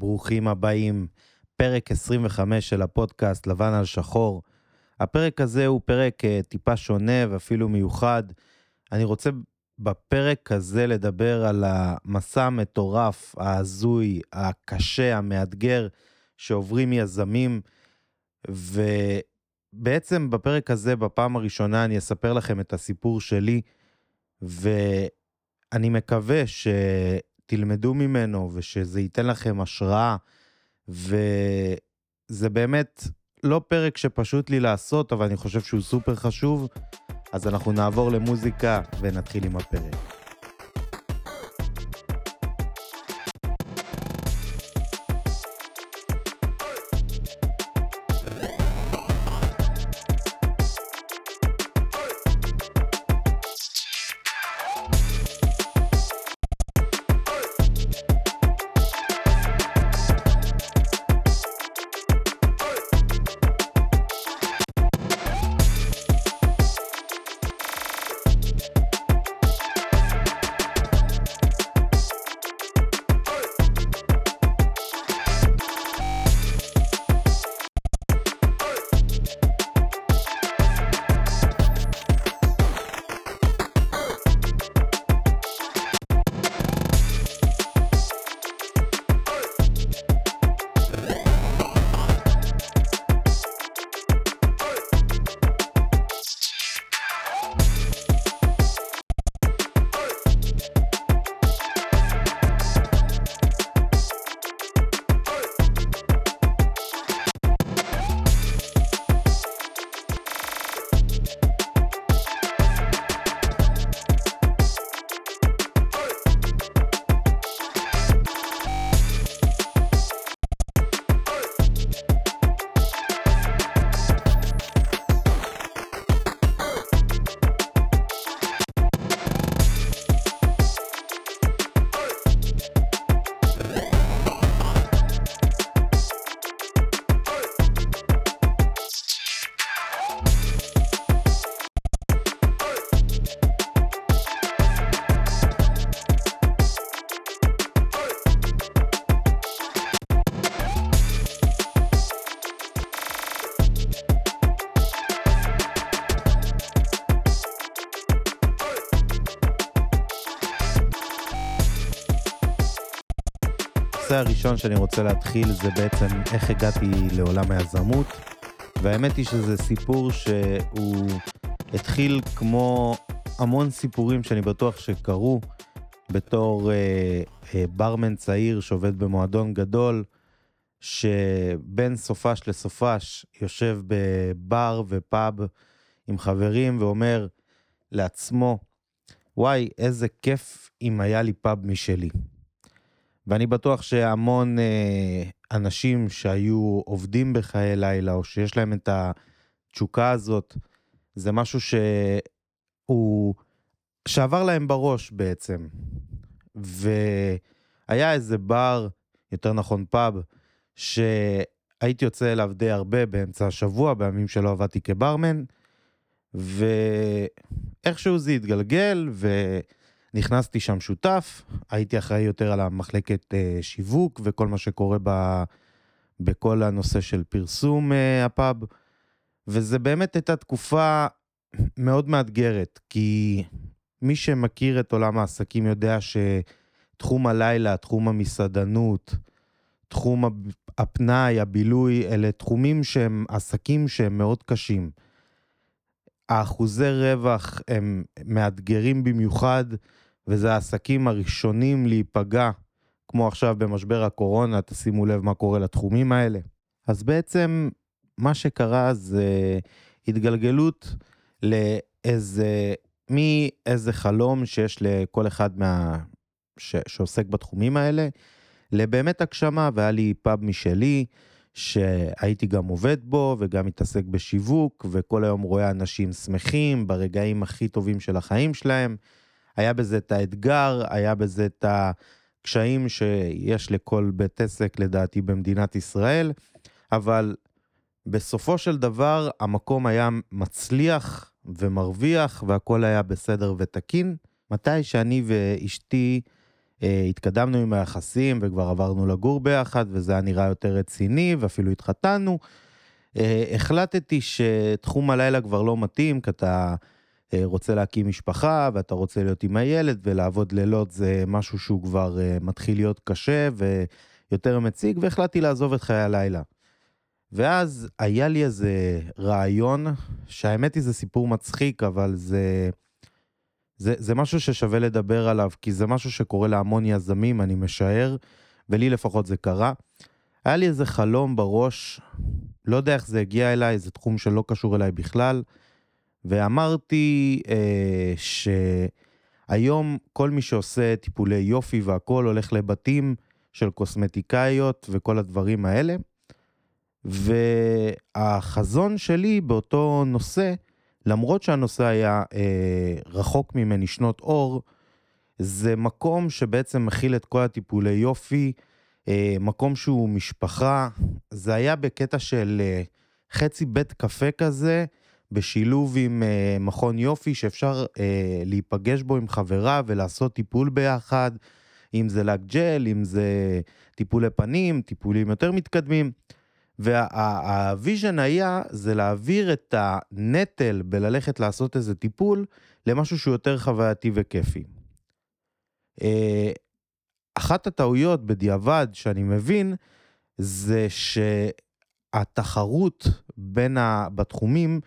ברוכים הבאים. פרק 25 של הפודקאסט לבן על שחור. הפרק הזה הוא פרק uh, טיפה שונה ואפילו מיוחד. אני רוצה בפרק הזה לדבר על המסע המטורף, ההזוי, הקשה, המאתגר, שעוברים יזמים. ובעצם בפרק הזה, בפעם הראשונה, אני אספר לכם את הסיפור שלי, ואני מקווה שתלמדו ממנו ושזה ייתן לכם השראה. וזה באמת לא פרק שפשוט לי לעשות, אבל אני חושב שהוא סופר חשוב. אז אנחנו נעבור למוזיקה ונתחיל עם הפרק. הראשון שאני רוצה להתחיל זה בעצם איך הגעתי לעולם היזמות. והאמת היא שזה סיפור שהוא התחיל כמו המון סיפורים שאני בטוח שקרו בתור אה, אה, ברמן צעיר שעובד במועדון גדול, שבין סופש לסופש יושב בבר ופאב עם חברים ואומר לעצמו, וואי, איזה כיף אם היה לי פאב משלי. ואני בטוח שהמון אה, אנשים שהיו עובדים בחיי לילה, או שיש להם את התשוקה הזאת, זה משהו שהוא, שעבר להם בראש בעצם. והיה איזה בר, יותר נכון פאב, שהייתי יוצא אליו די הרבה באמצע השבוע, בימים שלא עבדתי כברמן, ואיכשהו זה התגלגל, ו... נכנסתי שם שותף, הייתי אחראי יותר על המחלקת uh, שיווק וכל מה שקורה ב, בכל הנושא של פרסום uh, הפאב, וזה באמת הייתה תקופה מאוד מאתגרת, כי מי שמכיר את עולם העסקים יודע שתחום הלילה, תחום המסעדנות, תחום הפנאי, הבילוי, אלה תחומים שהם עסקים שהם מאוד קשים. האחוזי רווח הם מאתגרים במיוחד, וזה העסקים הראשונים להיפגע, כמו עכשיו במשבר הקורונה, תשימו לב מה קורה לתחומים האלה. אז בעצם מה שקרה זה התגלגלות לאיזה, מאיזה חלום שיש לכל אחד מה... ש... שעוסק בתחומים האלה, לבאמת הגשמה, והיה לי פאב משלי, שהייתי גם עובד בו וגם מתעסק בשיווק, וכל היום רואה אנשים שמחים ברגעים הכי טובים של החיים שלהם. היה בזה את האתגר, היה בזה את הקשיים שיש לכל בית עסק לדעתי במדינת ישראל, אבל בסופו של דבר המקום היה מצליח ומרוויח והכל היה בסדר ותקין. מתי שאני ואשתי התקדמנו עם היחסים וכבר עברנו לגור ביחד, וזה היה נראה יותר רציני, ואפילו התחתנו. אה, החלטתי שתחום הלילה כבר לא מתאים, כי אתה אה, רוצה להקים משפחה, ואתה רוצה להיות עם הילד, ולעבוד לילות זה משהו שהוא כבר מתחיל להיות קשה ויותר מציג, והחלטתי לעזוב את חיי הלילה. ואז היה לי איזה רעיון, שהאמת היא זה סיפור מצחיק, אבל זה... זה, זה משהו ששווה לדבר עליו, כי זה משהו שקורה להמון יזמים, אני משער, ולי לפחות זה קרה. היה לי איזה חלום בראש, לא יודע איך זה הגיע אליי, זה תחום שלא קשור אליי בכלל, ואמרתי אה, שהיום כל מי שעושה טיפולי יופי והכול הולך לבתים של קוסמטיקאיות וכל הדברים האלה. והחזון שלי באותו נושא, למרות שהנושא היה אה, רחוק ממני שנות אור, זה מקום שבעצם מכיל את כל הטיפולי יופי, אה, מקום שהוא משפחה, זה היה בקטע של אה, חצי בית קפה כזה, בשילוב עם אה, מכון יופי שאפשר אה, להיפגש בו עם חברה ולעשות טיפול ביחד, אם זה לק ג'ל, אם זה טיפולי פנים, טיפולים יותר מתקדמים. והוויז'ן היה, זה להעביר את הנטל בללכת לעשות איזה טיפול למשהו שהוא יותר חווייתי וכיפי. אה, אחת הטעויות בדיעבד שאני מבין, זה שהתחרות בין ה... בתחומים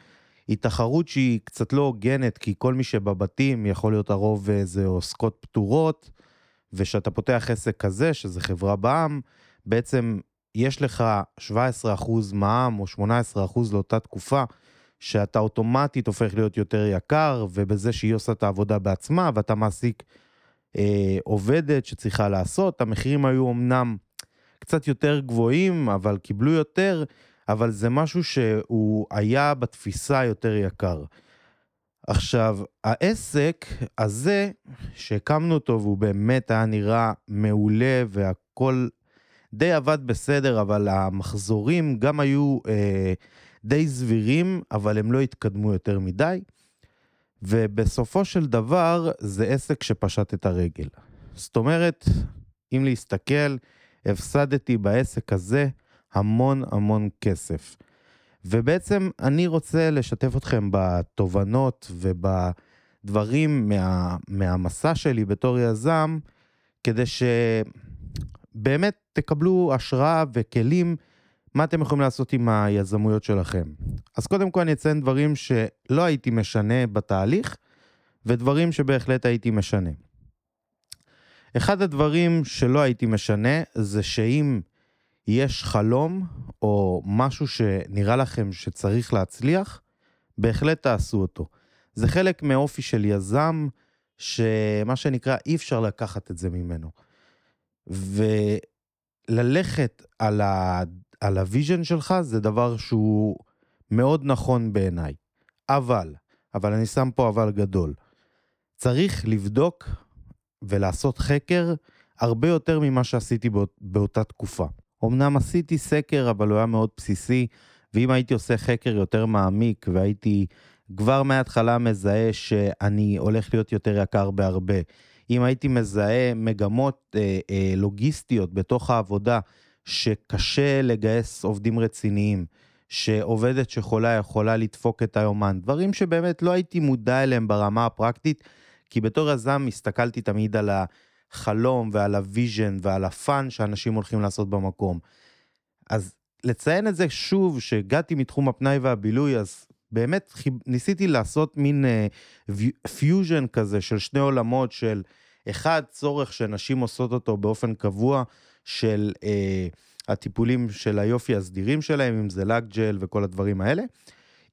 היא תחרות שהיא קצת לא הוגנת, כי כל מי שבבתים יכול להיות הרוב איזה עוסקות פטורות, וכשאתה פותח עסק כזה, שזה חברה בע"מ, בעצם יש לך 17% מע"מ או 18% לאותה תקופה, שאתה אוטומטית הופך להיות יותר יקר, ובזה שהיא עושה את העבודה בעצמה, ואתה מעסיק אה, עובדת שצריכה לעשות, המחירים היו אמנם קצת יותר גבוהים, אבל קיבלו יותר, אבל זה משהו שהוא היה בתפיסה יותר יקר. עכשיו, העסק הזה, שהקמנו אותו והוא באמת היה נראה מעולה והכל די עבד בסדר, אבל המחזורים גם היו אה, די סבירים, אבל הם לא התקדמו יותר מדי. ובסופו של דבר, זה עסק שפשט את הרגל. זאת אומרת, אם להסתכל, הפסדתי בעסק הזה המון המון כסף. ובעצם אני רוצה לשתף אתכם בתובנות ובדברים מה, מהמסע שלי בתור יזם, כדי ש... באמת תקבלו השראה וכלים מה אתם יכולים לעשות עם היזמויות שלכם. אז קודם כל אני אציין דברים שלא הייתי משנה בתהליך, ודברים שבהחלט הייתי משנה. אחד הדברים שלא הייתי משנה זה שאם יש חלום או משהו שנראה לכם שצריך להצליח, בהחלט תעשו אותו. זה חלק מאופי של יזם, שמה שנקרא אי אפשר לקחת את זה ממנו. וללכת על, ה... על ה vision שלך זה דבר שהוא מאוד נכון בעיניי. אבל, אבל אני שם פה אבל גדול, צריך לבדוק ולעשות חקר הרבה יותר ממה שעשיתי באות, באותה תקופה. אמנם עשיתי סקר, אבל הוא היה מאוד בסיסי, ואם הייתי עושה חקר יותר מעמיק והייתי כבר מההתחלה מזהה שאני הולך להיות יותר יקר בהרבה, אם הייתי מזהה מגמות אה, אה, לוגיסטיות בתוך העבודה, שקשה לגייס עובדים רציניים, שעובדת שחולה יכולה לדפוק את היומן, דברים שבאמת לא הייתי מודע אליהם ברמה הפרקטית, כי בתור יזם הסתכלתי תמיד על החלום ועל ה vision ועל ה fun שאנשים הולכים לעשות במקום. אז לציין את זה שוב, שהגעתי מתחום הפנאי והבילוי, אז באמת ניסיתי לעשות מין פיוז'ן אה, כזה של שני עולמות של אחד, צורך שנשים עושות אותו באופן קבוע, של אה, הטיפולים של היופי הסדירים שלהם, אם זה לק ג'ל וכל הדברים האלה,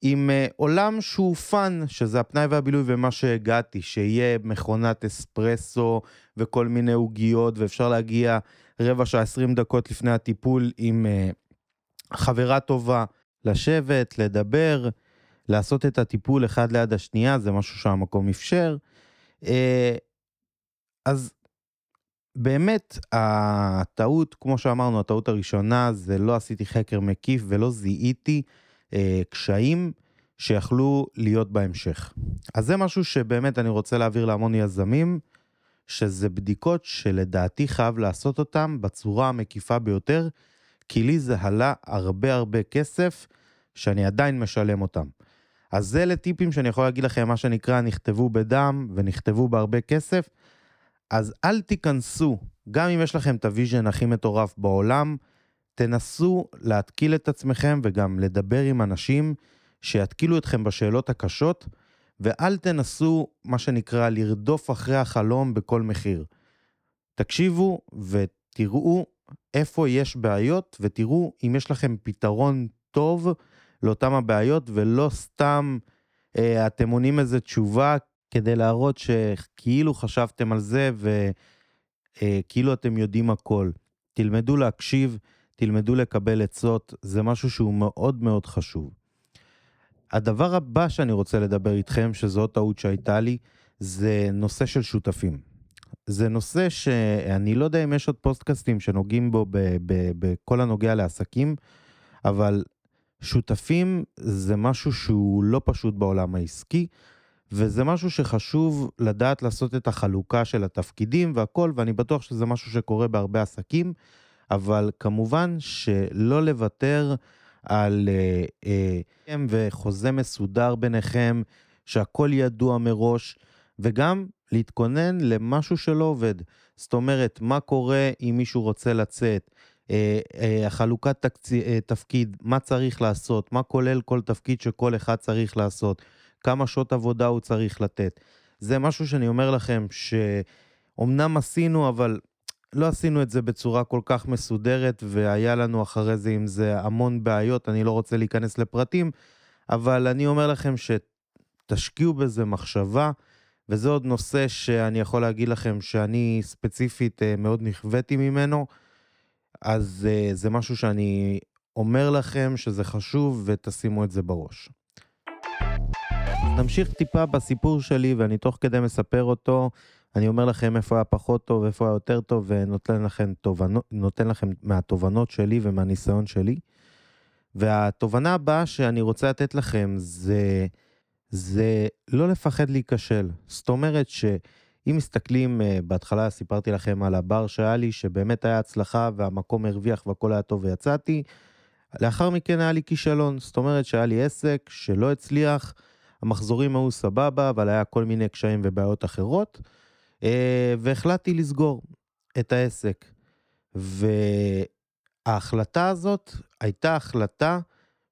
עם אה, עולם שהוא fun, שזה הפנאי והבילוי ומה שהגעתי, שיהיה מכונת אספרסו וכל מיני עוגיות, ואפשר להגיע רבע שעה, עשרים דקות לפני הטיפול עם uh, חברה טובה, לשבת, לדבר. לעשות את הטיפול אחד ליד השנייה, זה משהו שהמקום אפשר. אה, אז באמת, הטעות, כמו שאמרנו, הטעות הראשונה זה לא עשיתי חקר מקיף ולא זיהיתי אה, קשיים שיכלו להיות בהמשך. אז זה משהו שבאמת אני רוצה להעביר להמון יזמים, שזה בדיקות שלדעתי חייב לעשות אותן בצורה המקיפה ביותר, כי לי זה עלה הרבה הרבה כסף שאני עדיין משלם אותם. אז אלה טיפים שאני יכול להגיד לכם, מה שנקרא, נכתבו בדם ונכתבו בהרבה כסף. אז אל תיכנסו, גם אם יש לכם את ה vision הכי מטורף בעולם, תנסו להתקיל את עצמכם וגם לדבר עם אנשים שיתקילו אתכם בשאלות הקשות, ואל תנסו, מה שנקרא, לרדוף אחרי החלום בכל מחיר. תקשיבו ותראו איפה יש בעיות, ותראו אם יש לכם פתרון טוב לאותם הבעיות, ולא סתם אה, אתם עונים איזה תשובה כדי להראות שכאילו חשבתם על זה, וכאילו אה, אתם יודעים הכל. תלמדו להקשיב, תלמדו לקבל עצות, זה משהו שהוא מאוד מאוד חשוב. הדבר הבא שאני רוצה לדבר איתכם, שזו טעות שהייתה לי, זה נושא של שותפים. זה נושא שאני לא יודע אם יש עוד פוסטקאסטים שנוגעים בו בכל הנוגע לעסקים, אבל שותפים זה משהו שהוא לא פשוט בעולם העסקי, וזה משהו שחשוב לדעת לעשות את החלוקה של התפקידים והכל, ואני בטוח שזה משהו שקורה בהרבה עסקים, אבל כמובן שלא לוותר על אה, אה, וחוזה מסודר ביניכם, שהכל ידוע מראש, וגם להתכונן למשהו שלא עובד. זאת אומרת, מה קורה אם מישהו רוצה לצאת, אה, אה, החלוקת תקצי, אה, תפקיד, מה צריך לעשות, מה כולל כל תפקיד שכל אחד צריך לעשות, כמה שעות עבודה הוא צריך לתת. זה משהו שאני אומר לכם, שאומנם עשינו, אבל לא עשינו את זה בצורה כל כך מסודרת, והיה לנו אחרי זה עם זה המון בעיות, אני לא רוצה להיכנס לפרטים, אבל אני אומר לכם שתשקיעו בזה מחשבה, וזה עוד נושא שאני יכול להגיד לכם שאני ספציפית אה, מאוד נכוויתי ממנו, אז אה, זה משהו שאני אומר לכם שזה חשוב ותשימו את זה בראש. נמשיך טיפה בסיפור שלי ואני תוך כדי מספר אותו. אני אומר לכם איפה היה פחות טוב, איפה היה יותר טוב, ונותן לכם, תובנות, לכם מהתובנות שלי ומהניסיון שלי. והתובנה הבאה שאני רוצה לתת לכם זה, זה לא לפחד להיכשל. זאת אומרת שאם מסתכלים, אה, בהתחלה סיפרתי לכם על הבר שהיה לי, שבאמת היה הצלחה והמקום הרוויח והכל היה טוב ויצאתי. לאחר מכן היה לי כישלון, זאת אומרת שהיה לי עסק שלא הצליח, המחזורים היו סבבה, אבל היה כל מיני קשיים ובעיות אחרות. אה, והחלטתי לסגור את העסק. וההחלטה הזאת הייתה החלטה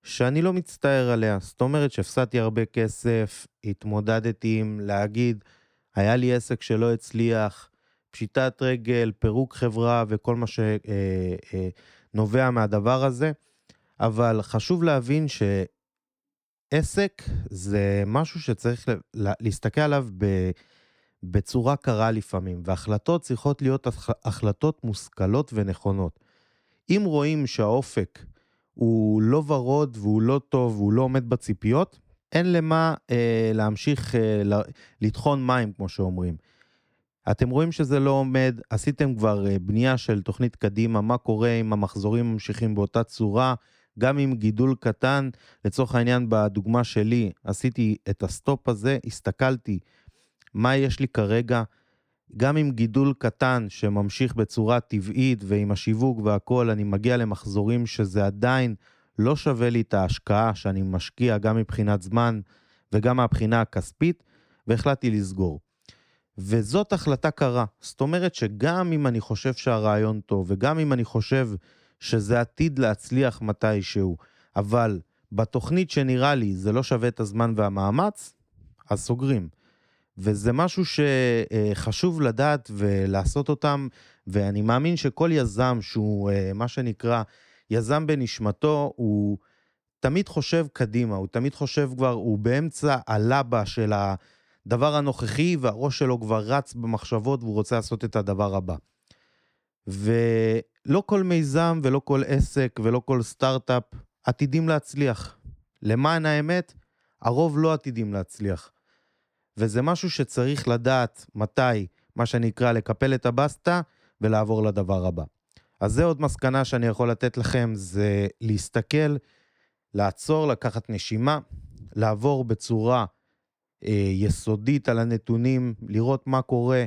שאני לא מצטער עליה. זאת אומרת שהפסדתי הרבה כסף, התמודדתי עם להגיד, היה לי עסק שלא הצליח, פשיטת רגל, פירוק חברה וכל מה שנובע אה, אה, מהדבר הזה, אבל חשוב להבין שעסק זה משהו שצריך להסתכל עליו. בצורה קרה לפעמים, והחלטות צריכות להיות החלטות מושכלות ונכונות. אם רואים שהאופק הוא לא ורוד והוא לא טוב והוא לא עומד בציפיות, אין למה אה, להמשיך אה, לטחון מים, כמו שאומרים. אתם רואים שזה לא עומד, עשיתם כבר אה, בנייה של תוכנית קדימה, מה קורה אם המחזורים ממשיכים באותה צורה, גם עם גידול קטן, לצורך העניין בדוגמה שלי, עשיתי את ה stop הזה, הסתכלתי מה יש לי כרגע, גם עם גידול קטן שממשיך בצורה טבעית ועם השיווק והכול, אני מגיע למחזורים שזה עדיין לא שווה לי את ההשקעה שאני משקיע גם מבחינת זמן וגם מהבחינה הכספית, והחלטתי לסגור. וזאת החלטה קרה. זאת אומרת שגם אם אני חושב שהרעיון טוב, וגם אם אני חושב שזה עתיד להצליח מתישהו, אבל בתוכנית שנראה לי זה לא שווה את הזמן והמאמץ, אז סוגרים. וזה משהו שחשוב לדעת ולעשות אותם, ואני מאמין שכל יזם שהוא אה, מה שנקרא יזם בנשמתו, הוא תמיד חושב קדימה, הוא תמיד חושב כבר, הוא באמצע הלבה של הדבר הנוכחי, והראש שלו כבר רץ במחשבות והוא רוצה לעשות את הדבר הבא. ולא כל מיזם ולא כל עסק ולא כל סטארט-אפ עתידים להצליח. למען האמת, הרוב לא עתידים להצליח. וזה משהו שצריך לדעת מתי, מה שנקרא, לקפל את הבסטה ולעבור לדבר הבא. אז זה עוד מסקנה שאני יכול לתת לכם, זה להסתכל, לעצור, לקחת נשימה, לעבור בצורה אה, יסודית על הנתונים, לראות מה קורה,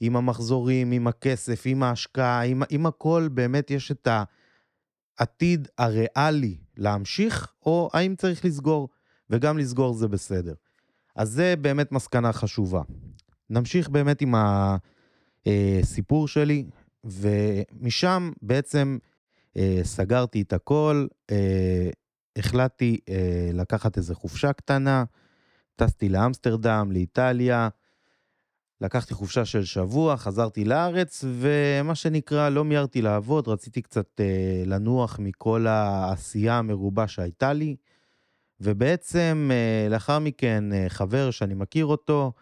עם המחזורים, עם הכסף, עם ההשקעה, עם, עם הכל, באמת יש את העתיד הריאלי להמשיך, או האם צריך לסגור, וגם לסגור זה בסדר. אז זה באמת מסקנה חשובה. נמשיך באמת עם הסיפור שלי, ומשם בעצם אה, סגרתי את הכל, אה, החלטתי אה, לקחת איזו חופשה קטנה, טסתי לאמסטרדם, לאיטליה, לקחתי חופשה של שבוע, חזרתי לארץ, ומה שנקרא, לא מיהרתי לעבוד, רציתי קצת אה, לנוח מכל העשייה המרובה שהייתה לי, ובעצם אה, לאחר מכן אה, חבר שאני מכיר אותו,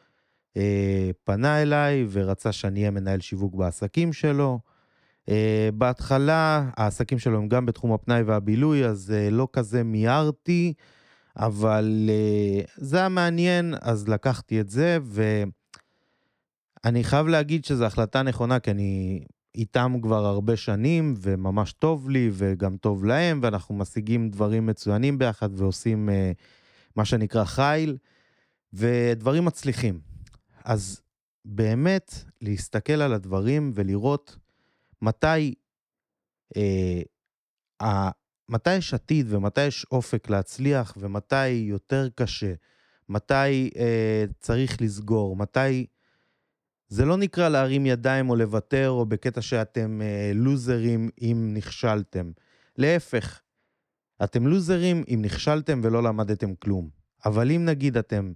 אה, פנה אליי ורצה שאני אהיה מנהל שיווק בעסקים שלו. אה, בהתחלה העסקים שלו הם גם בתחום הפנאי והבילוי, אז אה, לא כזה מיהרתי, אבל אה, זה היה מעניין, אז לקחתי את זה, ואני חייב להגיד שזו החלטה נכונה, כי אני איתם כבר הרבה שנים, וממש טוב לי, וגם טוב להם, ואנחנו משיגים דברים מצוינים ביחד, ועושים מה שנקרא חיל, ודברים מצליחים. אז באמת, להסתכל על הדברים ולראות מתי, אה, מתי יש עתיד ומתי יש אופק להצליח ומתי יותר קשה, מתי אה, צריך לסגור, מתי... זה לא נקרא להרים ידיים או לוותר, או בקטע שאתם אה, לוזרים אם נכשלתם. להפך, אתם לוזרים אם נכשלתם ולא למדתם כלום. אבל אם נגיד אתם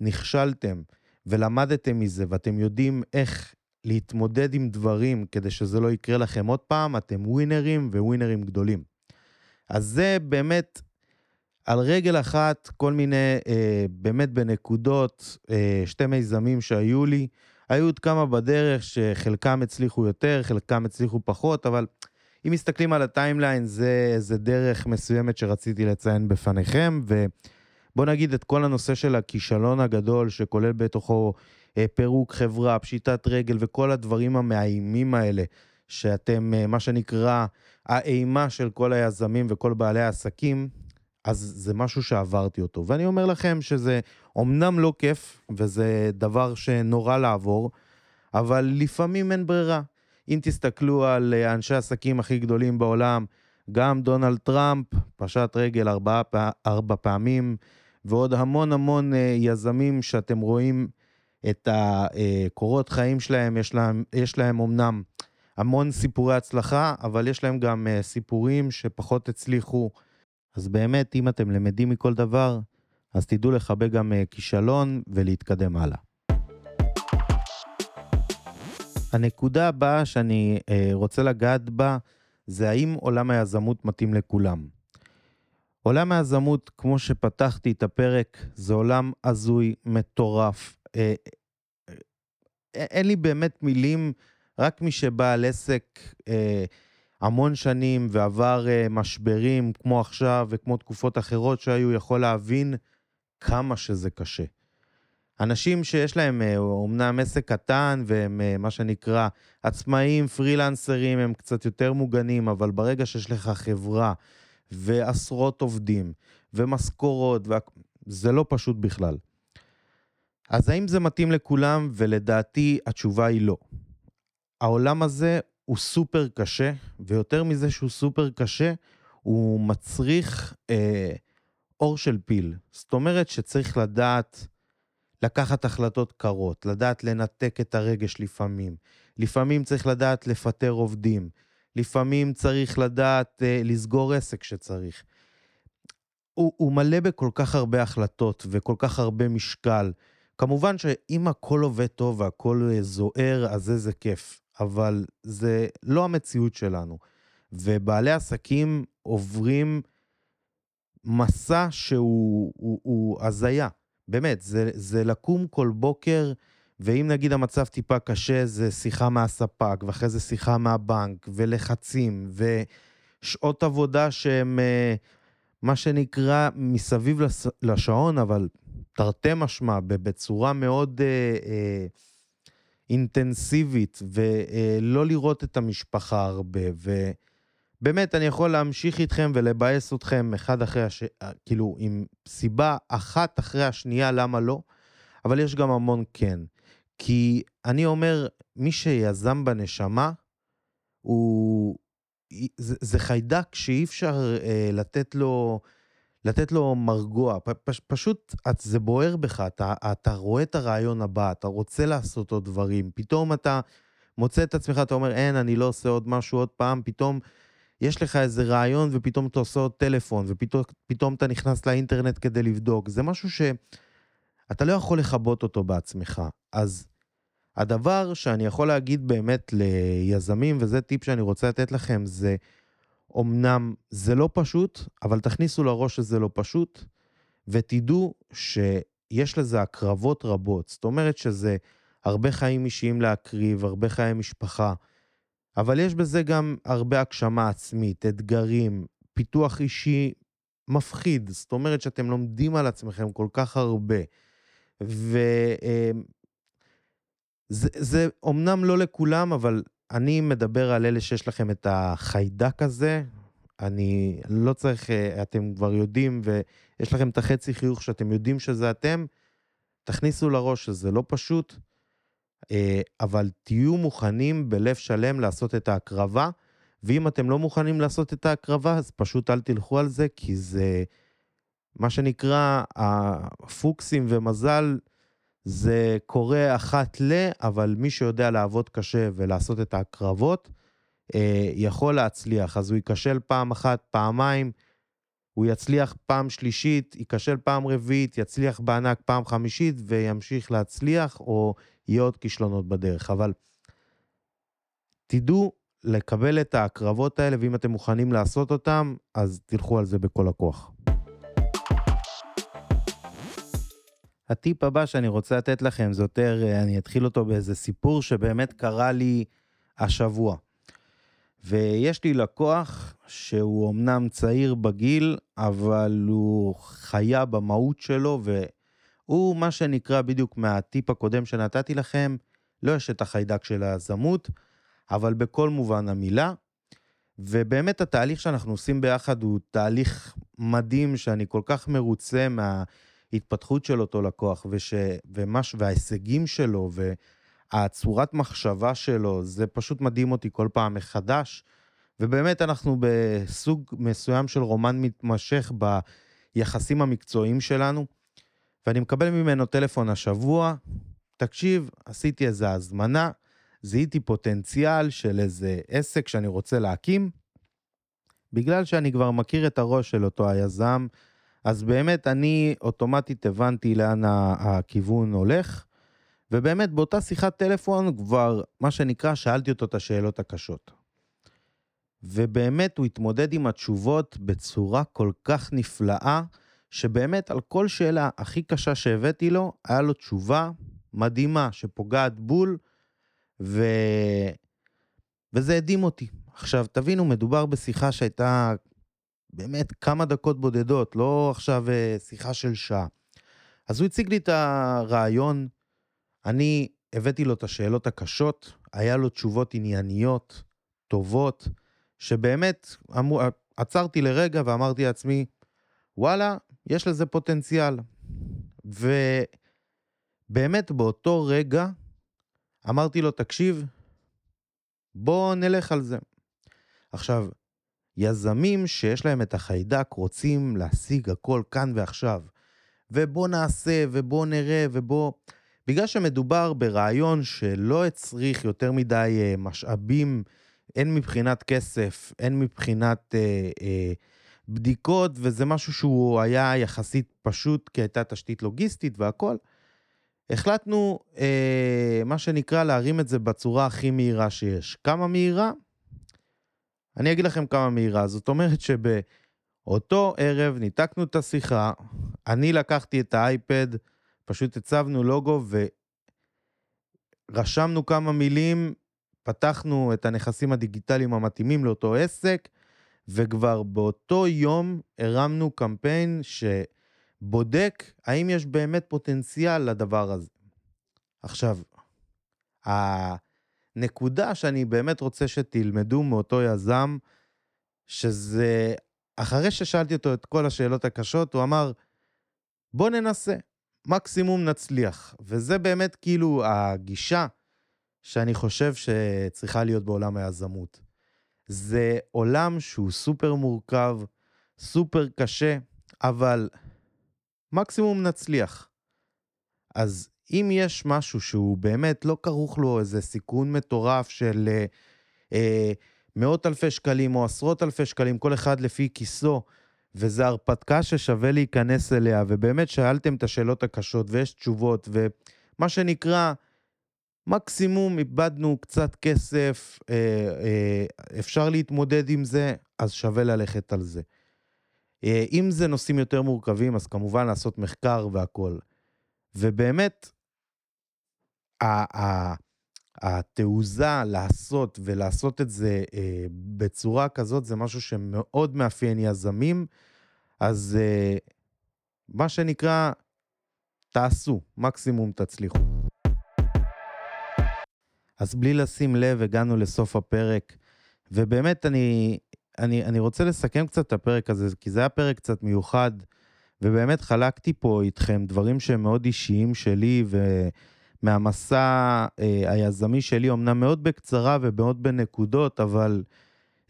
נכשלתם ולמדתם מזה ואתם יודעים איך להתמודד עם דברים כדי שזה לא יקרה לכם עוד פעם, אתם ווינרים וווינרים גדולים. אז זה באמת על רגל אחת, כל מיני, אה, באמת בנקודות, אה, שתי מיזמים שהיו לי. היו עוד כמה בדרך שחלקם הצליחו יותר, חלקם הצליחו פחות, אבל אם מסתכלים על הטיימליין, זה, זה דרך מסוימת שרציתי לציין בפניכם, ובוא נגיד את כל הנושא של הכישלון הגדול, שכולל בתוכו אה, פירוק חברה, פשיטת רגל וכל הדברים המאיימים האלה, שאתם, אה, מה שנקרא, האימה של כל היזמים וכל בעלי העסקים, אז זה משהו שעברתי אותו. ואני אומר לכם שזה אומנם לא כיף, וזה דבר שנורא לעבור, אבל לפעמים אין ברירה. אם תסתכלו על אה, אנשי העסקים הכי גדולים בעולם, גם דונלד טראמפ פשט רגל ארבע, ארבע פעמים, ועוד המון המון יזמים שאתם רואים את הקורות חיים שלהם, יש להם, יש להם אמנם המון סיפורי הצלחה, אבל יש להם גם אה, סיפורים שפחות הצליחו. אז באמת, אם אתם למדים מכל דבר, אז תדעו לחבק גם אה, כישלון ולהתקדם הלאה. הנקודה הבאה שאני אה, רוצה לגעת בה, זה האם עולם היזמות מתאים לכולם. עולם היזמות, כמו שפתחתי את הפרק, זה עולם הזוי, מטורף, אה, אין לי באמת מילים, רק מי שבעל עסק אה, המון שנים ועבר משברים כמו עכשיו וכמו תקופות אחרות שהיו, יכול להבין כמה שזה קשה. אנשים שיש להם אומנם עסק קטן והם מה שנקרא עצמאים, פרילנסרים, הם קצת יותר מוגנים, אבל ברגע שיש לך חברה ועשרות עובדים ומשכורות, זה לא פשוט בכלל. אז האם זה מתאים לכולם? ולדעתי התשובה היא לא. העולם הזה הוא סופר קשה, ויותר מזה שהוא סופר קשה, הוא מצריך אה, אור של פיל. זאת אומרת שצריך לדעת לקחת החלטות קרות, לדעת לנתק את הרגש לפעמים. לפעמים צריך לדעת לפטר עובדים. לפעמים צריך לדעת אה, לסגור עסק שצריך. הוא, הוא מלא בכל כך הרבה החלטות וכל כך הרבה משקל. כמובן שאם הכל עובד טוב והכל אה, זוהר, אז איזה כיף. אבל זה לא המציאות שלנו. ובעלי עסקים עוברים מסע שהוא הוא, הוא הזיה. באמת, זה, זה לקום כל בוקר, ואם נגיד המצב טיפה קשה, זה שיחה מהספק, ואחרי זה שיחה מהבנק, ולחצים, ושעות עבודה שהם אה, מה שנקרא מסביב לשעון, אבל תרתי משמע, בצורה מאוד אה, אה, אינטנסיבית, ולא לראות את המשפחה הרבה. ובאמת, אני יכול להמשיך איתכם ולבאס אתכם אחד אחרי אה, כאילו, עם סיבה אחת אחרי השנייה למה לא, אבל יש גם המון כן. כי אני אומר, מי שיזם בנשמה, הוא... זה, זה חיידק שאי אפשר אה, לתת לו... לתת לו מרגוע, פ, פשוט את, זה בוער בך, אתה, אתה רואה את הרעיון הבא, אתה רוצה לעשות עוד דברים, פתאום אתה מוצא את עצמך, אתה אומר, אין, אני לא עושה עוד משהו עוד פעם, פתאום יש לך איזה רעיון ופתאום אתה עושה עוד טלפון, ופתאום אתה נכנס לאינטרנט כדי לבדוק. זה משהו שאתה לא יכול לכבות אותו בעצמך. אז הדבר שאני יכול להגיד באמת ליזמים, וזה טיפ שאני רוצה לתת לכם, זה אמנם זה לא פשוט, אבל תכניסו לראש שזה לא פשוט, ותדעו שיש לזה הקרבות רבות. זאת אומרת שזה הרבה חיים אישיים להקריב, הרבה חיי משפחה, אבל יש בזה גם הרבה הגשמה עצמית, אתגרים, פיתוח אישי מפחיד. זאת אומרת שאתם לומדים על עצמכם כל כך הרבה. וזה זה אומנם לא לכולם, אבל אני מדבר על אלה שיש לכם את החיידק הזה. אני לא צריך, אתם כבר יודעים, ויש לכם את החצי חיוך שאתם יודעים שזה אתם. תכניסו לראש שזה לא פשוט, אה, אבל תהיו מוכנים בלב שלם לעשות את ההקרבה, ואם אתם לא מוכנים לעשות את ההקרבה, אז פשוט אל תלכו על זה, כי זה מה שנקרא, הפוקסים ומזל, זה קורה אחת ל, אבל מי שיודע לעבוד קשה ולעשות את ההקרבות, אה, יכול להצליח. אז הוא ייכשל פעם אחת, פעמיים, הוא יצליח פעם שלישית, ייכשל פעם רביעית, יצליח בענק פעם חמישית וימשיך להצליח, או יהיה עוד כישלונות בדרך. אבל תדעו לקבל את ההקרבות האלה, ואם אתם מוכנים לעשות אותם, אז תלכו על זה בכל הכוח. הטיפ הבא שאני רוצה לתת לכם זה יותר, אני אתחיל אותו באיזה סיפור שבאמת קרה לי השבוע. ויש לי לקוח שהוא אמנם צעיר בגיל, אבל הוא חיה במהות שלו, והוא מה שנקרא בדיוק מהטיפ הקודם שנתתי לכם, לא יש את החיידק של היזמות, אבל בכל מובן המילה. ובאמת התהליך שאנחנו עושים ביחד הוא תהליך מדהים, שאני כל כך מרוצה מההתפתחות של אותו לקוח, וש... ומש... וההישגים שלו, ו... הצורת מחשבה שלו, זה פשוט מדהים אותי כל פעם מחדש. ובאמת אנחנו בסוג מסוים של רומן מתמשך ביחסים המקצועיים שלנו, ואני מקבל ממנו טלפון השבוע, תקשיב, עשיתי איזה הזמנה, זיהיתי פוטנציאל של איזה עסק שאני רוצה להקים, בגלל שאני כבר מכיר את הראש של אותו היזם, אז באמת אני אוטומטית הבנתי לאן הכיוון הולך, ובאמת באותה שיחת טלפון כבר, מה שנקרא, שאלתי אותו את השאלות הקשות. ובאמת הוא התמודד עם התשובות בצורה כל כך נפלאה, שבאמת על כל שאלה הכי קשה שהבאתי לו, היה לו תשובה מדהימה שפוגעת בול, ו... וזה הדהים אותי. עכשיו, תבינו, מדובר בשיחה שהייתה באמת כמה דקות בודדות, לא עכשיו אה, שיחה של שעה. אז הוא הציג לי את הרעיון, אני הבאתי לו את השאלות הקשות, היה לו תשובות ענייניות, טובות, שבאמת אמרו, עצרתי לרגע ואמרתי לעצמי, וואלה, יש לזה פוטנציאל. ובאמת באותו רגע אמרתי לו, תקשיב, בוא נלך על זה. עכשיו, יזמים שיש להם את החיידק רוצים להשיג הכל כאן ועכשיו. ובוא נעשה, ובוא נראה, ובוא... בגלל שמדובר ברעיון שלא הצריך יותר מדי אה, משאבים, הן מבחינת כסף, הן מבחינת אה, אה, בדיקות, וזה משהו שהוא היה יחסית פשוט, כי הייתה תשתית לוגיסטית והכול, החלטנו, אה, מה שנקרא, להרים את זה בצורה הכי מהירה שיש. כמה מהירה? אני אגיד לכם כמה מהירה. זאת אומרת שבאותו ערב ניתקנו את השיחה, אני לקחתי את האייפד, פשוט הצבנו לוגו ורשמנו כמה מילים, פתחנו את הנכסים הדיגיטליים המתאימים לאותו עסק, וכבר באותו יום הרמנו קמפיין שבודק האם יש באמת פוטנציאל לדבר הזה. עכשיו, הנקודה שאני באמת רוצה שתלמדו מאותו יזם, שזה, אחרי ששאלתי אותו את כל השאלות הקשות, הוא אמר, בוא ננסה. מקסימום נצליח. וזה באמת כאילו הגישה שאני חושב שצריכה להיות בעולם היזמות. זה עולם שהוא סופר מורכב, סופר קשה, אבל מקסימום נצליח. אז אם יש משהו שהוא באמת לא כרוך לו איזה סיכון מטורף של אה, אה, מאות אלפי שקלים או עשרות אלפי שקלים, כל אחד לפי כיסו, וזו הרפתקה ששווה להיכנס אליה, ובאמת שאלתם את השאלות הקשות ויש תשובות, ומה שנקרא, מקסימום איבדנו קצת כסף, אה, אה, אפשר להתמודד עם זה, אז שווה ללכת על זה. אה, אם זה נושאים יותר מורכבים, אז כמובן לעשות מחקר והכול. ובאמת, התעוזה לעשות ולעשות את זה אה, בצורה כזאת, זה משהו שמאוד מאפיין יזמים. אז אה, מה שנקרא, תעשו, מקסימום תצליחו. אז בלי לשים לב, הגענו לסוף הפרק, ובאמת אני, אני, אני רוצה לסכם קצת את הפרק הזה, כי זה היה פרק קצת מיוחד, ובאמת חלקתי פה איתכם דברים שהם מאוד אישיים שלי, ומהמסע אה, היזמי שלי, אמנם מאוד בקצרה ומאוד בנקודות, אבל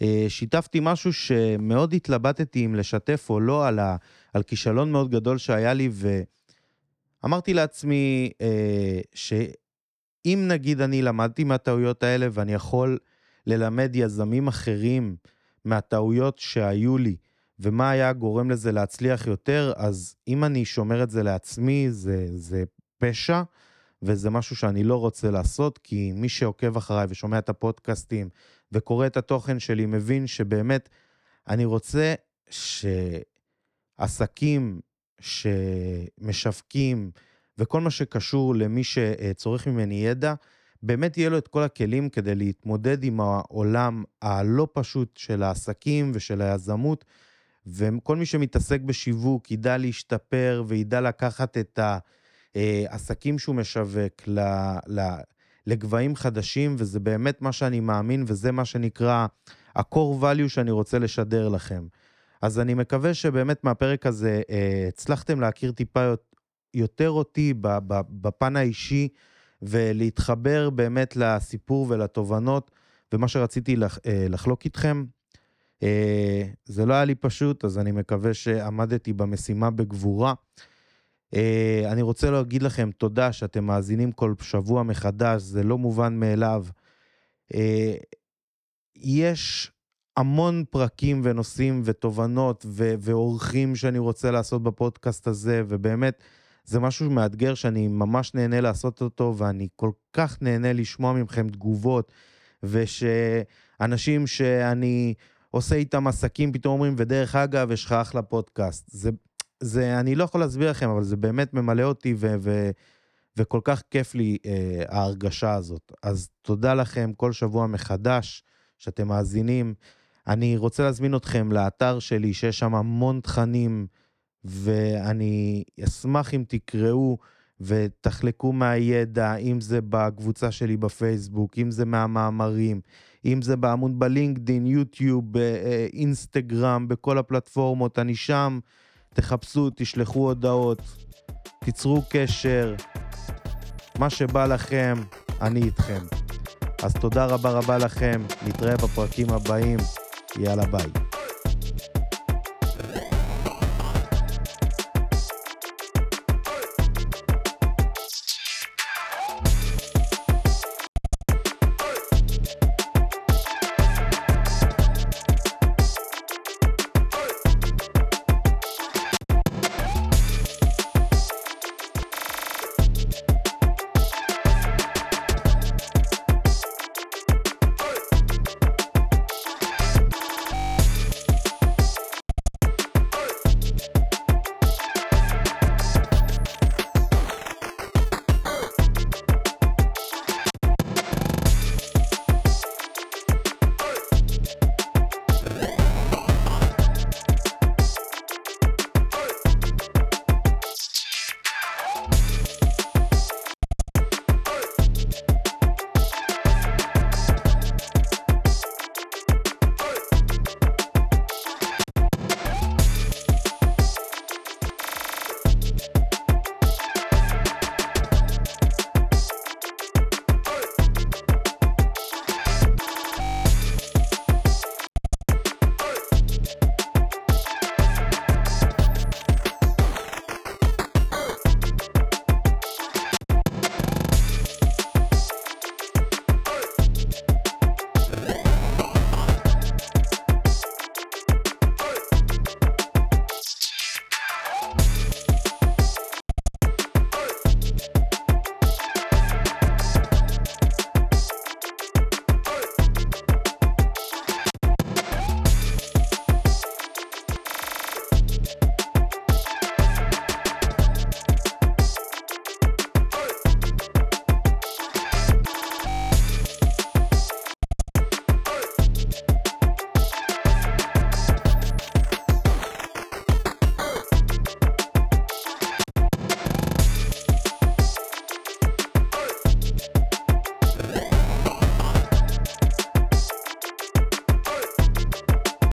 אה, שיתפתי משהו שמאוד התלבטתי אם לשתף או לא, על, ה, על כישלון מאוד גדול שהיה לי, ואמרתי לעצמי אה, שאם נגיד אני למדתי מהטעויות האלה ואני יכול ללמד יזמים אחרים מהטעויות שהיו לי, ומה היה גורם לזה להצליח יותר, אז אם אני שומר את זה לעצמי, זה, זה פשע, וזה משהו שאני לא רוצה לעשות, כי מי שעוקב אחריי ושומע את הפודקאסטים וקורא את התוכן שלי, מבין שבאמת אני רוצה שעסקים שמשווקים וכל מה שקשור למי שצורך ממני ידע, באמת יהיה לו את כל הכלים כדי להתמודד עם העולם הלא פשוט של העסקים ושל היזמות, וכל מי שמתעסק בשיווק ידע להשתפר וידע לקחת את העסקים שהוא משווק ל... לגבהים חדשים, וזה באמת מה שאני מאמין, וזה מה שנקרא ה-core value שאני רוצה לשדר לכם. אז אני מקווה שבאמת מהפרק הזה אה, הצלחתם להכיר טיפה יותר אותי בפן האישי, ולהתחבר באמת לסיפור ולתובנות, ומה שרציתי לח, אה, לחלוק איתכם. אה, זה לא היה לי פשוט, אז אני מקווה שעמדתי במשימה בגבורה. Uh, אני רוצה להגיד לכם תודה שאתם מאזינים כל שבוע מחדש, זה לא מובן מאליו. Uh, יש המון פרקים ונושאים ותובנות ו- ואורחים שאני רוצה לעשות בפודקאסט הזה, ובאמת, זה משהו מאתגר שאני ממש נהנה לעשות אותו, ואני כל כך נהנה לשמוע מכם תגובות, ושאנשים שאני עושה איתם עסקים פתאום אומרים, ודרך אגב, יש לך אחלה פודקאסט. זה זה, אני לא יכול להסביר לכם, אבל זה באמת ממלא אותי ו, ו, וכל כך כיף לי אה, ההרגשה הזאת. אז תודה לכם כל שבוע מחדש שאתם מאזינים. אני רוצה להזמין אתכם לאתר שלי, שיש שם המון תכנים, ואני אשמח אם תקראו ותחלקו מהידע, אם זה בקבוצה שלי בפייסבוק, אם זה מהמאמרים, אם זה בעמוד בלינקדין, יוטיוב, אה, אה, אינסטגרם, בכל הפלטפורמות, אני שם. תחפשו, תשלחו הודעות, תיצרו קשר, מה שבא לכם, אני איתכם. אז תודה רבה רבה לכם, נתראה בפרקים הבאים, יאללה ביי.